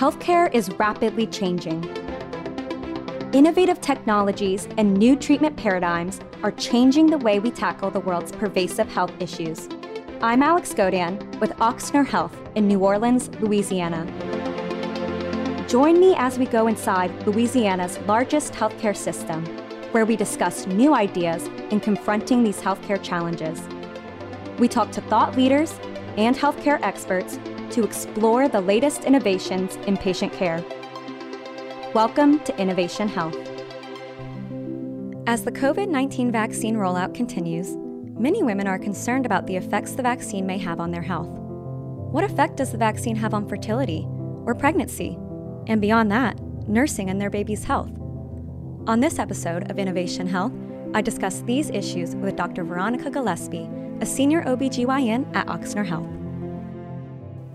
healthcare is rapidly changing. Innovative technologies and new treatment paradigms are changing the way we tackle the world's pervasive health issues. I'm Alex Godian with Ochsner Health in New Orleans, Louisiana. Join me as we go inside Louisiana's largest healthcare system, where we discuss new ideas in confronting these healthcare challenges. We talk to thought leaders and healthcare experts to explore the latest innovations in patient care. Welcome to Innovation Health. As the COVID 19 vaccine rollout continues, many women are concerned about the effects the vaccine may have on their health. What effect does the vaccine have on fertility or pregnancy? And beyond that, nursing and their baby's health. On this episode of Innovation Health, I discuss these issues with Dr. Veronica Gillespie, a senior OBGYN at Ochsner Health.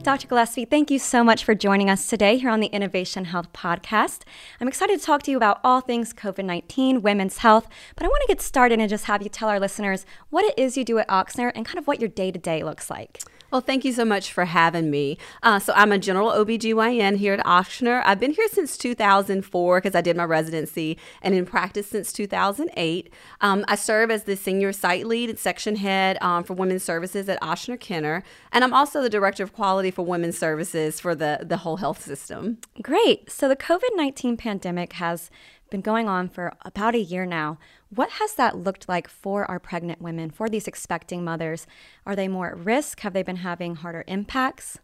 Dr. Gillespie, thank you so much for joining us today here on the Innovation Health Podcast. I'm excited to talk to you about all things COVID 19, women's health, but I want to get started and just have you tell our listeners what it is you do at Ochsner and kind of what your day to day looks like. Well, thank you so much for having me. Uh, so, I'm a general OBGYN here at Ochsner. I've been here since 2004 because I did my residency and in practice since 2008. Um, I serve as the senior site lead and section head um, for women's services at Ochsner Kenner, and I'm also the director of quality for women's services for the, the whole health system. Great. So, the COVID 19 pandemic has been going on for about a year now. What has that looked like for our pregnant women, for these expecting mothers? Are they more at risk? Have they been having harder impacts?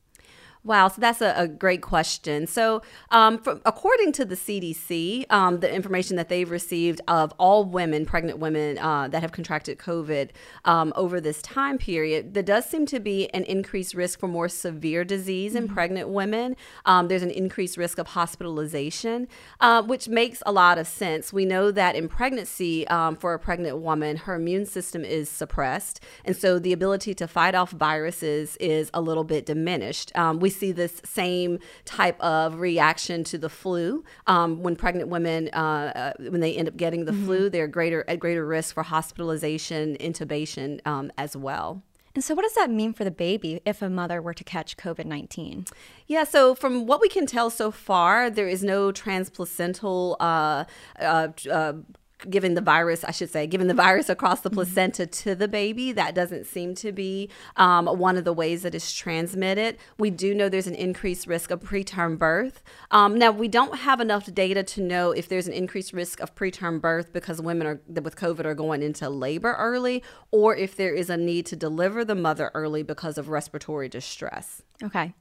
Wow, so that's a, a great question. So, um, from, according to the CDC, um, the information that they've received of all women, pregnant women uh, that have contracted COVID um, over this time period, there does seem to be an increased risk for more severe disease in mm-hmm. pregnant women. Um, there's an increased risk of hospitalization, uh, which makes a lot of sense. We know that in pregnancy, um, for a pregnant woman, her immune system is suppressed, and so the ability to fight off viruses is a little bit diminished. Um, we see this same type of reaction to the flu um, when pregnant women, uh, uh, when they end up getting the mm-hmm. flu, they're greater at greater risk for hospitalization, intubation um, as well. And so, what does that mean for the baby if a mother were to catch COVID 19? Yeah, so from what we can tell so far, there is no transplacental uh, uh, uh, giving the virus, I should say, giving the virus across the mm-hmm. placenta to the baby. That doesn't seem to be um, one of the ways that is transmitted. We do know there's an increased risk of preterm birth. Um, now, we don't have enough data to know if there's an increased risk of preterm birth because women are with COVID are going into labor early, or if there is a need to deliver the mother early because of respiratory distress. Okay.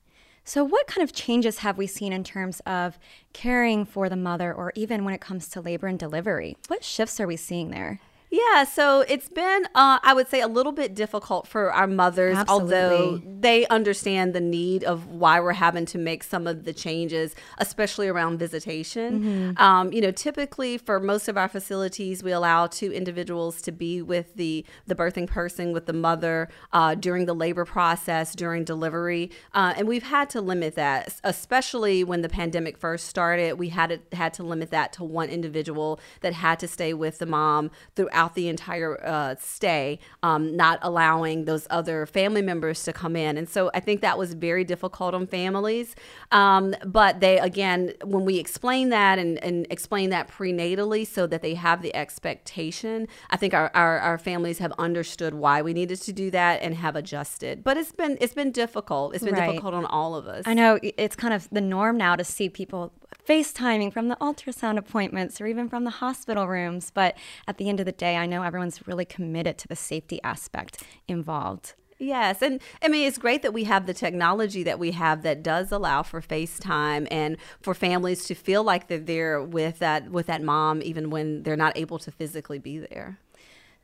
So, what kind of changes have we seen in terms of caring for the mother, or even when it comes to labor and delivery? What shifts are we seeing there? Yeah, so it's been, uh, I would say, a little bit difficult for our mothers, Absolutely. although they understand the need of why we're having to make some of the changes, especially around visitation. Mm-hmm. Um, you know, typically for most of our facilities, we allow two individuals to be with the the birthing person, with the mother uh, during the labor process, during delivery, uh, and we've had to limit that, especially when the pandemic first started. We had to, had to limit that to one individual that had to stay with the mom throughout throughout the entire uh, stay, um, not allowing those other family members to come in. And so I think that was very difficult on families. Um, but they, again, when we explain that and, and explain that prenatally so that they have the expectation, I think our, our, our families have understood why we needed to do that and have adjusted. But it's been it's been difficult. It's been right. difficult on all of us. I know it's kind of the norm now to see people FaceTiming from the ultrasound appointments or even from the hospital rooms. But at the end of the day, I know everyone's really committed to the safety aspect involved. Yes. And I mean, it's great that we have the technology that we have that does allow for FaceTime and for families to feel like they're there with that, with that mom, even when they're not able to physically be there.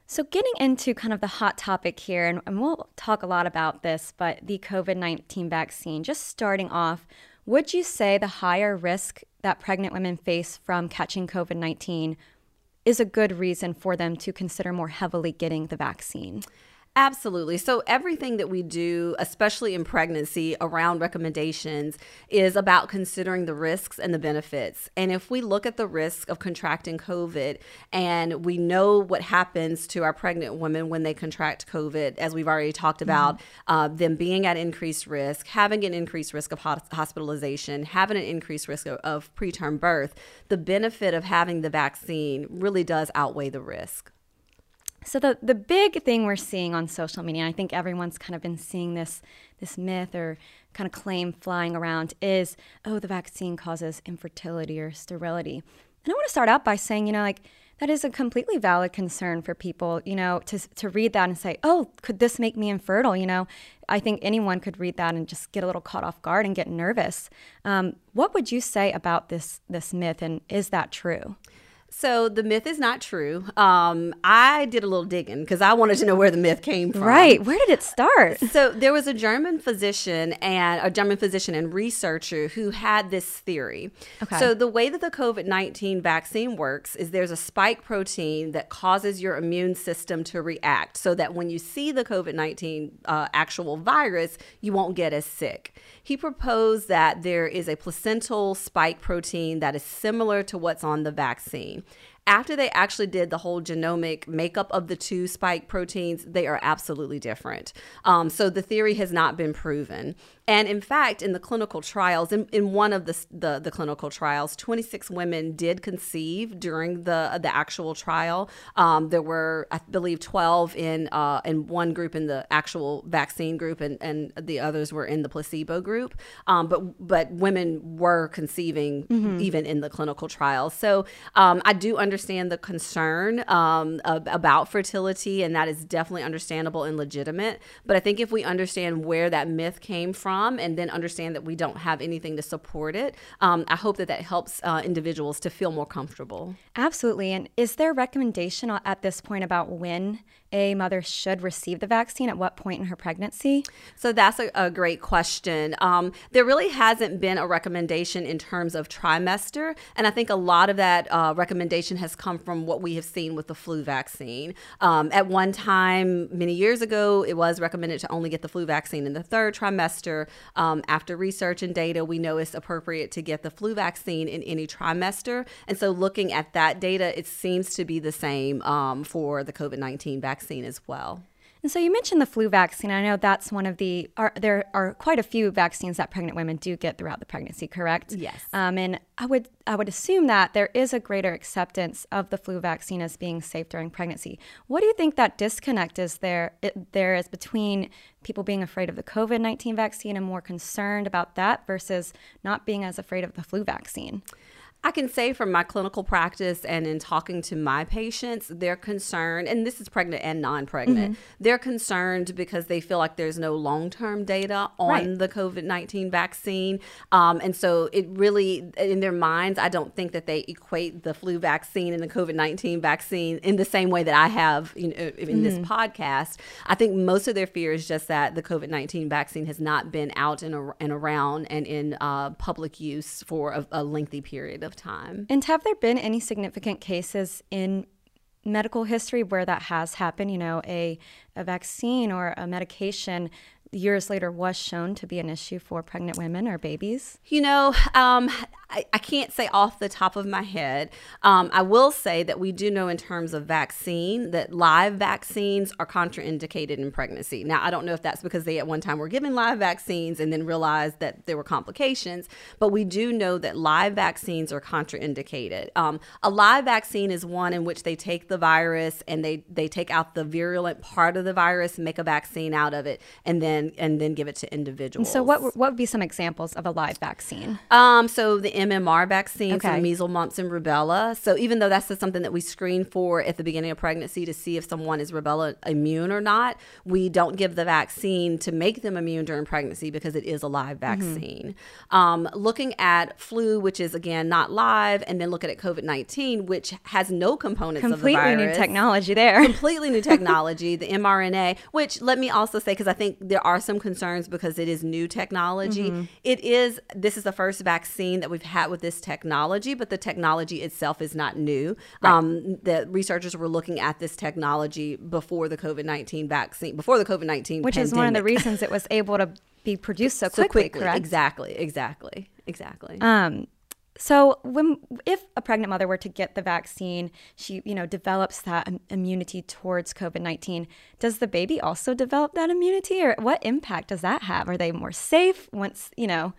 So, getting into kind of the hot topic here, and, and we'll talk a lot about this, but the COVID 19 vaccine, just starting off, would you say the higher risk that pregnant women face from catching COVID 19 is a good reason for them to consider more heavily getting the vaccine? Absolutely. So, everything that we do, especially in pregnancy, around recommendations is about considering the risks and the benefits. And if we look at the risk of contracting COVID and we know what happens to our pregnant women when they contract COVID, as we've already talked about, mm-hmm. uh, them being at increased risk, having an increased risk of hospitalization, having an increased risk of, of preterm birth, the benefit of having the vaccine really does outweigh the risk. So the the big thing we're seeing on social media, and I think everyone's kind of been seeing this this myth or kind of claim flying around is, oh, the vaccine causes infertility or sterility. And I want to start out by saying, you know, like that is a completely valid concern for people, you know, to to read that and say, oh, could this make me infertile? You know, I think anyone could read that and just get a little caught off guard and get nervous. Um, what would you say about this this myth, and is that true? So the myth is not true. Um, I did a little digging because I wanted to know where the myth came from. Right. Where did it start? So there was a German physician and a German physician and researcher who had this theory. Okay. So the way that the COVID 19 vaccine works is there's a spike protein that causes your immune system to react so that when you see the COVID 19 uh, actual virus, you won't get as sick. He proposed that there is a placental spike protein that is similar to what's on the vaccine after they actually did the whole genomic makeup of the two spike proteins, they are absolutely different. Um, so the theory has not been proven. And in fact, in the clinical trials, in, in one of the, the, the clinical trials, 26 women did conceive during the the actual trial. Um, there were, I believe, 12 in uh, in one group in the actual vaccine group, and, and the others were in the placebo group. Um, but but women were conceiving mm-hmm. even in the clinical trials. So um, I do understand the concern um, about fertility, and that is definitely understandable and legitimate. But I think if we understand where that myth came from from and then understand that we don't have anything to support it. Um, I hope that that helps uh, individuals to feel more comfortable. Absolutely. And is there a recommendation at this point about when a mother should receive the vaccine at what point in her pregnancy? So that's a, a great question. Um, there really hasn't been a recommendation in terms of trimester, and I think a lot of that uh, recommendation has come from what we have seen with the flu vaccine. Um, at one time, many years ago, it was recommended to only get the flu vaccine in the third trimester. Um, after research and data, we know it's appropriate to get the flu vaccine in any trimester, and so looking at that data, it seems to be the same um, for the COVID 19 vaccine vaccine as well. And so you mentioned the flu vaccine. I know that's one of the are, there are quite a few vaccines that pregnant women do get throughout the pregnancy, correct? Yes. Um, and I would I would assume that there is a greater acceptance of the flu vaccine as being safe during pregnancy. What do you think that disconnect is there it, there is between people being afraid of the COVID nineteen vaccine and more concerned about that versus not being as afraid of the flu vaccine? I can say from my clinical practice and in talking to my patients, they're concerned, and this is pregnant and non pregnant, mm-hmm. they're concerned because they feel like there's no long term data on right. the COVID 19 vaccine. Um, and so it really, in their minds, I don't think that they equate the flu vaccine and the COVID 19 vaccine in the same way that I have you know, in mm-hmm. this podcast. I think most of their fear is just that the COVID 19 vaccine has not been out and, and around and in uh, public use for a, a lengthy period of time. And have there been any significant cases in medical history where that has happened? You know, a, a vaccine or a medication years later was shown to be an issue for pregnant women or babies? You know, um, I, I, can't say off the top of my head. Um, I will say that we do know in terms of vaccine that live vaccines are contraindicated in pregnancy. Now, I don't know if that's because they at one time were given live vaccines and then realized that there were complications, but we do know that live vaccines are contraindicated. Um, a live vaccine is one in which they take the virus and they, they take out the virulent part of the virus, make a vaccine out of it, and then and then give it to individuals. And so, what what would be some examples of a live vaccine? Um, so the MMR vaccine okay. for measles, mumps, and rubella. So even though that's something that we screen for at the beginning of pregnancy to see if someone is rubella immune or not, we don't give the vaccine to make them immune during pregnancy because it is a live mm-hmm. vaccine. Mm-hmm. Um, looking at flu, which is again not live, and then looking at COVID nineteen, which has no components completely of the virus. new technology there. completely new technology, the mRNA. Which let me also say because I think there are some concerns because it is new technology. Mm-hmm. It is, this is the first vaccine that we've had with this technology, but the technology itself is not new. Right. Um, the researchers were looking at this technology before the COVID 19 vaccine, before the COVID 19 Which pandemic. is one of the reasons it was able to be produced so, so quickly, quickly, correct? Exactly, exactly, exactly. Um, so when if a pregnant mother were to get the vaccine, she you know develops that immunity towards COVID-19, does the baby also develop that immunity or what impact does that have? Are they more safe once, you know,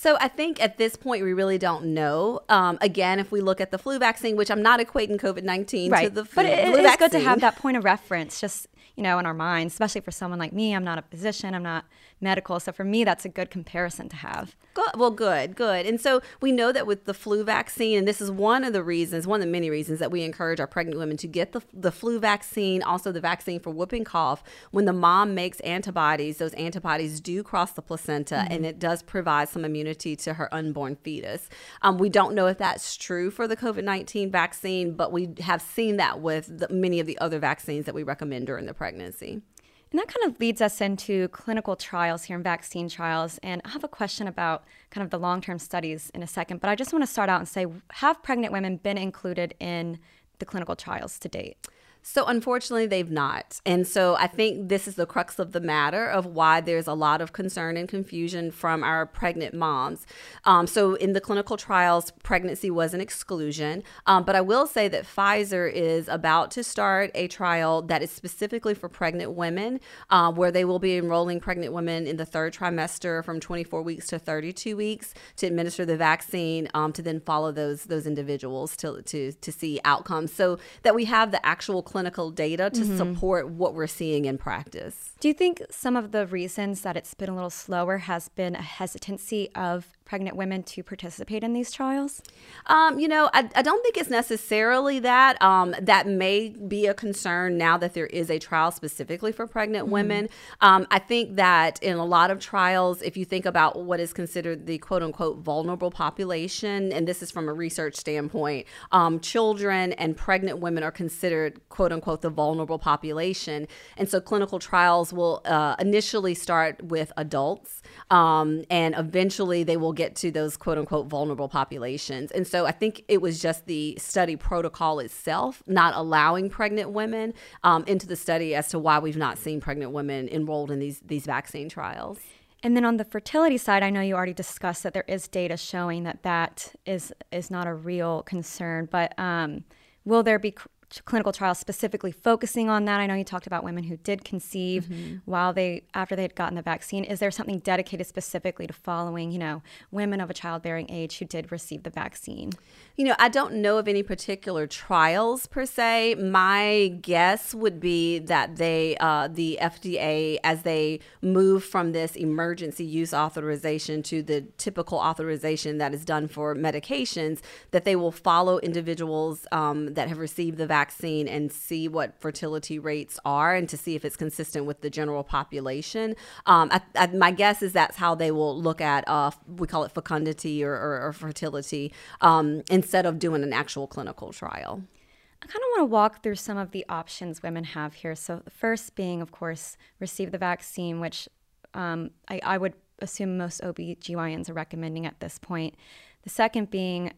so I think at this point we really don't know. Um, again, if we look at the flu vaccine, which I'm not equating COVID nineteen right. to the flu, but it, flu it's vaccine. good to have that point of reference, just you know, in our minds, especially for someone like me. I'm not a physician. I'm not medical. So for me, that's a good comparison to have. Good. Well, good, good. And so we know that with the flu vaccine, and this is one of the reasons, one of the many reasons that we encourage our pregnant women to get the, the flu vaccine, also the vaccine for whooping cough. When the mom makes antibodies, those antibodies do cross the placenta mm-hmm. and it does provide some immunity to her unborn fetus. Um, we don't know if that's true for the COVID 19 vaccine, but we have seen that with the, many of the other vaccines that we recommend during the pregnancy. And that kind of leads us into clinical trials here in vaccine trials. And I have a question about kind of the long term studies in a second, but I just want to start out and say have pregnant women been included in the clinical trials to date? So, unfortunately, they've not. And so, I think this is the crux of the matter of why there's a lot of concern and confusion from our pregnant moms. Um, so, in the clinical trials, pregnancy was an exclusion. Um, but I will say that Pfizer is about to start a trial that is specifically for pregnant women, uh, where they will be enrolling pregnant women in the third trimester from 24 weeks to 32 weeks to administer the vaccine um, to then follow those those individuals to, to, to see outcomes so that we have the actual clinical data to mm-hmm. support what we're seeing in practice. Do you think some of the reasons that it's been a little slower has been a hesitancy of pregnant women to participate in these trials? Um, you know, I, I, don't think it's necessarily that. Um, that may be a concern now that there is a trial specifically for pregnant mm-hmm. women. Um, I think that in a lot of trials, if you think about what is considered the quote unquote vulnerable population, and this is from a research standpoint, um, children and pregnant women are considered quote unquote the vulnerable population. And so clinical trials will uh, initially start with adults um, and eventually they will get to those quote unquote vulnerable populations. And so I think it was just the study protocol itself not allowing pregnant women um, into the study as to why we've not seen pregnant women enrolled in these these vaccine trials. And then on the fertility side, I know you already discussed that there is data showing that that is is not a real concern. But um, will there be clinical trials specifically focusing on that? I know you talked about women who did conceive mm-hmm. while they after they had gotten the vaccine. Is there something dedicated specifically to following, you know, women of a childbearing age who did receive the vaccine? You know, I don't know of any particular trials per se. My guess would be that they, uh, the FDA, as they move from this emergency use authorization to the typical authorization that is done for medications, that they will follow individuals um, that have received the vaccine and see what fertility rates are and to see if it's consistent with the general population. Um, I, I, my guess is that's how they will look at, uh, we call it fecundity or, or, or fertility. Um, instead of doing an actual clinical trial. I kind of want to walk through some of the options women have here. So, the first being, of course, receive the vaccine, which um, I, I, would assume most OBGYNs are recommending at this point. The second being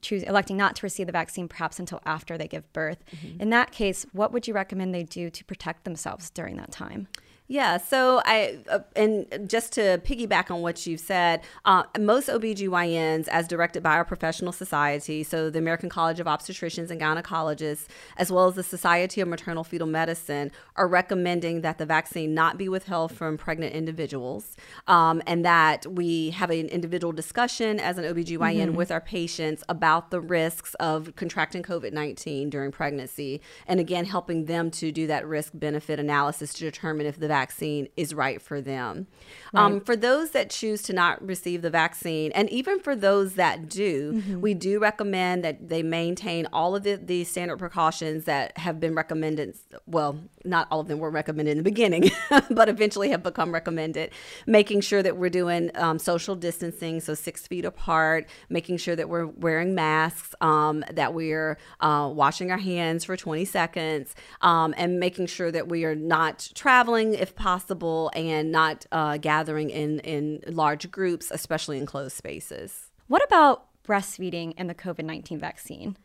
choose electing not to receive the vaccine perhaps until after they give birth. Mm-hmm. In that case, what would you recommend they do to protect themselves during that time? Yeah, so I, uh, and just to piggyback on what you've said, uh, most OBGYNs, as directed by our professional society, so the American College of Obstetricians and Gynecologists, as well as the Society of Maternal Fetal Medicine, are recommending that the vaccine not be withheld from pregnant individuals um, and that we have an individual discussion as an OBGYN mm-hmm. with our patients about the risks of contracting COVID 19 during pregnancy. And again, helping them to do that risk benefit analysis to determine if the vaccine is right for them. Right. Um, for those that choose to not receive the vaccine, and even for those that do, mm-hmm. we do recommend that they maintain all of the, the standard precautions that have been recommended. Well, not all of them were recommended in the beginning, but eventually have become recommended. Making sure that we're doing um, social distancing, so six feet apart, making sure that we're wearing masks, um, that we're uh, washing our hands for 20 seconds, um, and making sure that we are not traveling if possible and not uh, gathering in, in large groups, especially in closed spaces. What about breastfeeding and the COVID 19 vaccine?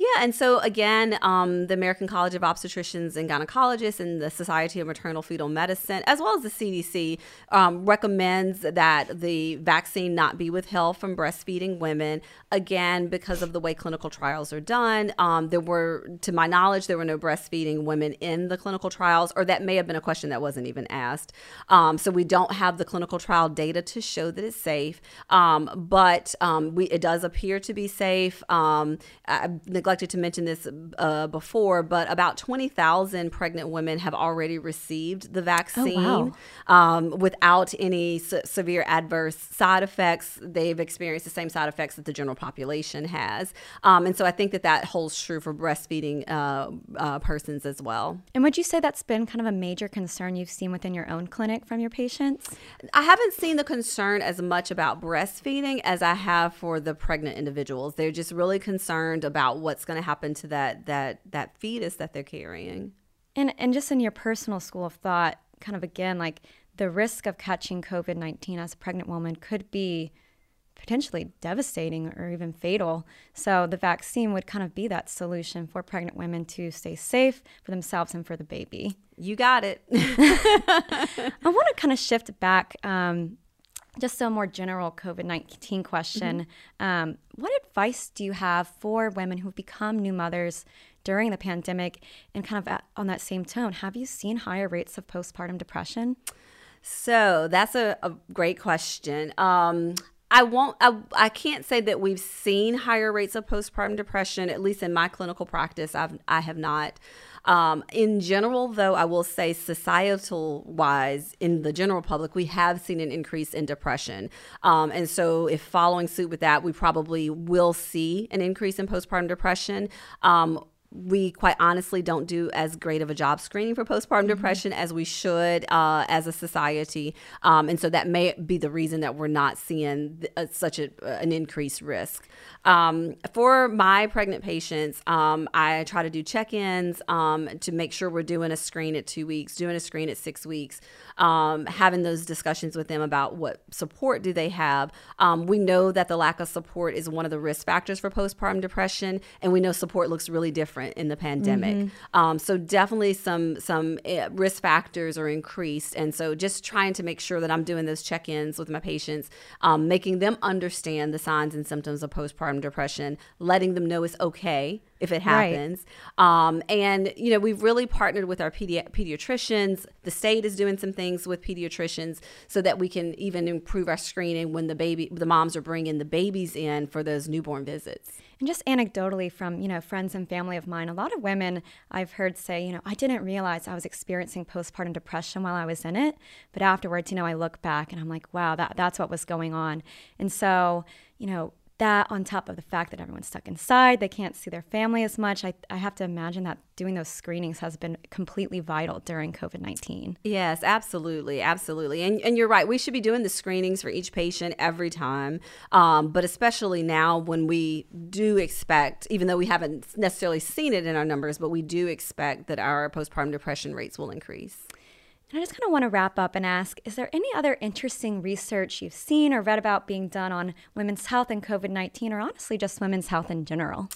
Yeah, and so again, um, the American College of Obstetricians and Gynecologists and the Society of Maternal Fetal Medicine, as well as the CDC, um, recommends that the vaccine not be withheld from breastfeeding women. Again, because of the way clinical trials are done, um, there were, to my knowledge, there were no breastfeeding women in the clinical trials, or that may have been a question that wasn't even asked. Um, so we don't have the clinical trial data to show that it's safe, um, but um, we, it does appear to be safe. I neglected to mention this uh, before, but about 20,000 pregnant women have already received the vaccine oh, wow. um, without any se- severe adverse side effects. They've experienced the same side effects that the general population has. Um, and so I think that that holds true for breastfeeding uh, uh, persons as well. And would you say that's been kind of a major concern you've seen within your own clinic from your patients? I haven't seen the concern as much about breastfeeding as I have for the pregnant individuals. They're just really concerned about what's what's going to happen to that that that fetus that they're carrying. And and just in your personal school of thought, kind of again like the risk of catching COVID nineteen as a pregnant woman could be potentially devastating or even fatal. So the vaccine would kind of be that solution for pregnant women to stay safe for themselves and for the baby. You got it. I want to kind of shift back um, just a more general COVID 19 question. Mm-hmm. Um, what advice do you have for women who've become new mothers during the pandemic? And kind of at, on that same tone, have you seen higher rates of postpartum depression? So that's a, a great question. Um, I won't. I, I can't say that we've seen higher rates of postpartum depression. At least in my clinical practice, I've I have not. Um, in general, though, I will say societal wise, in the general public, we have seen an increase in depression. Um, and so, if following suit with that, we probably will see an increase in postpartum depression. Um, we quite honestly don't do as great of a job screening for postpartum mm-hmm. depression as we should uh, as a society. Um, and so that may be the reason that we're not seeing th- uh, such a, uh, an increased risk. Um, for my pregnant patients, um, I try to do check ins um, to make sure we're doing a screen at two weeks, doing a screen at six weeks, um, having those discussions with them about what support do they have. Um, we know that the lack of support is one of the risk factors for postpartum depression, and we know support looks really different different in the pandemic. Mm-hmm. Um, so definitely some some eh, risk factors are increased, and so just trying to make sure that I'm doing those check-ins with my patients, um, making them understand the signs and symptoms of postpartum depression, letting them know it's okay if it happens. Right. Um, and, you know, we've really partnered with our pedi- pediatricians. The state is doing some things with pediatricians so that we can even improve our screening when the baby, the moms are bringing the babies in for those newborn visits. And just anecdotally from, you know, friends and family of mine, a lot of women I've heard say, you know, I didn't realize I was experiencing postpartum depression while I was in it. But afterwards, you know, I look back and I'm like, wow, that, that's what was going on. And so, you know, that on top of the fact that everyone's stuck inside, they can't see their family as much. I, I have to imagine that doing those screenings has been completely vital during COVID 19. Yes, absolutely. Absolutely. And, and you're right. We should be doing the screenings for each patient every time. Um, but especially now when we do expect, even though we haven't necessarily seen it in our numbers, but we do expect that our postpartum depression rates will increase. And I just kind of want to wrap up and ask Is there any other interesting research you've seen or read about being done on women's health and COVID 19, or honestly just women's health in general?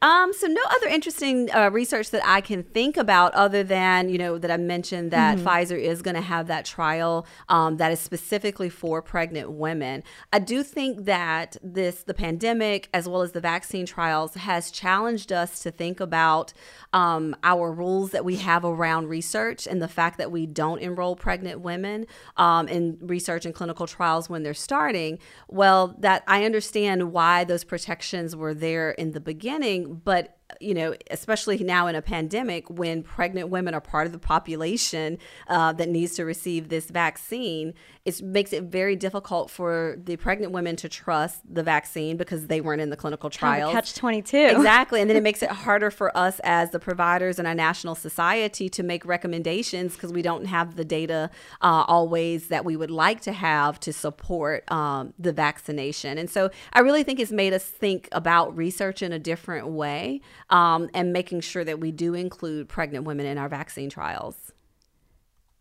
Um, so no other interesting uh, research that I can think about other than, you know, that I mentioned that mm-hmm. Pfizer is going to have that trial um, that is specifically for pregnant women. I do think that this, the pandemic, as well as the vaccine trials, has challenged us to think about um, our rules that we have around research and the fact that we don't enroll pregnant women um, in research and clinical trials when they're starting. Well, that I understand why those protections were there in the beginning but you know, especially now in a pandemic when pregnant women are part of the population uh, that needs to receive this vaccine, it makes it very difficult for the pregnant women to trust the vaccine because they weren't in the clinical trials. Catch 22. Exactly. And then it makes it harder for us as the providers in our national society to make recommendations because we don't have the data uh, always that we would like to have to support um, the vaccination. And so I really think it's made us think about research in a different way um, and making sure that we do include pregnant women in our vaccine trials.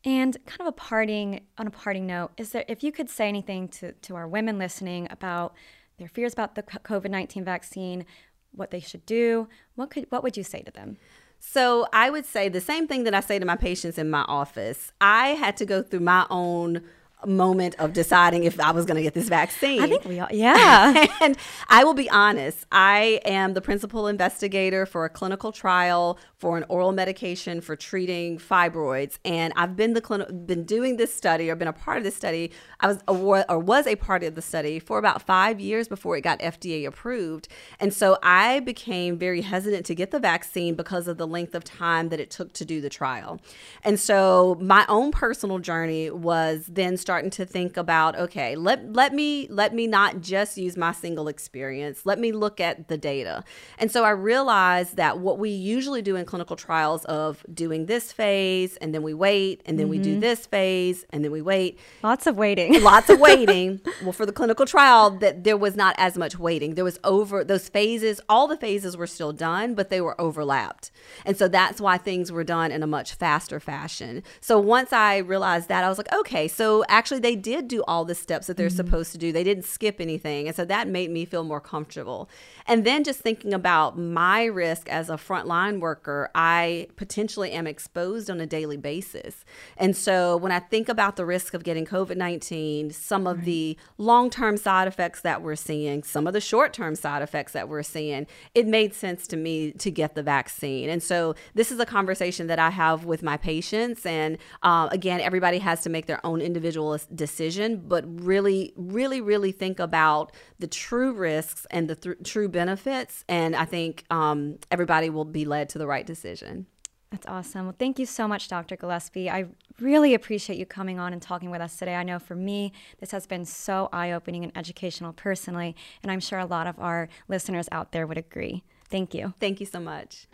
And kind of a parting on a parting note, is there if you could say anything to, to our women listening about their fears about the COVID nineteen vaccine, what they should do, what could what would you say to them? So I would say the same thing that I say to my patients in my office. I had to go through my own moment of deciding if I was going to get this vaccine. I think we all, yeah. and I will be honest, I am the principal investigator for a clinical trial for an oral medication for treating fibroids, and I've been the clin- been doing this study or been a part of this study. I was a, or was a part of the study for about five years before it got FDA approved, and so I became very hesitant to get the vaccine because of the length of time that it took to do the trial, and so my own personal journey was then starting to think about okay, let let me let me not just use my single experience. Let me look at the data, and so I realized that what we usually do in clinical trials of doing this phase and then we wait and then mm-hmm. we do mm-hmm. this phase and then we wait. Lots of waiting. Lots of waiting. well, for the clinical trial, that there was not as much waiting. There was over those phases. All the phases were still done, but they were overlapped, and so that's why things were done in a much faster fashion. So once I realized that, I was like, okay, so actually they did do all the steps that they're mm-hmm. supposed to do. They didn't skip anything, and so that made me feel more comfortable. And then just thinking about my risk as a frontline worker I potentially am exposed on a daily basis. And so when I think about the risk of getting COVID 19, some of right. the long term side effects that we're seeing, some of the short term side effects that we're seeing, it made sense to me to get the vaccine. And so this is a conversation that I have with my patients. And uh, again, everybody has to make their own individual decision, but really, really, really think about the true risks and the th- true benefits. And I think um, everybody will be led to the right decision. That's awesome. Well, thank you so much, Dr. Gillespie. I really appreciate you coming on and talking with us today. I know for me, this has been so eye opening and educational personally, and I'm sure a lot of our listeners out there would agree. Thank you. Thank you so much.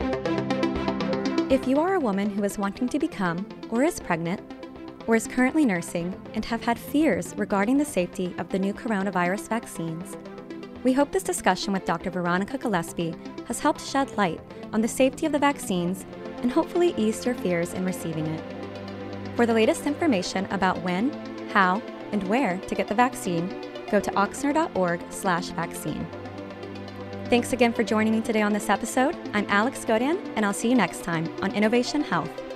If you are a woman who is wanting to become or is pregnant, or is currently nursing and have had fears regarding the safety of the new coronavirus vaccines, we hope this discussion with Dr. Veronica Gillespie has helped shed light on the safety of the vaccines and hopefully eased your fears in receiving it. For the latest information about when, how, and where to get the vaccine, go to ochsner.org/vaccine. Thanks again for joining me today on this episode. I'm Alex Godin, and I'll see you next time on Innovation Health.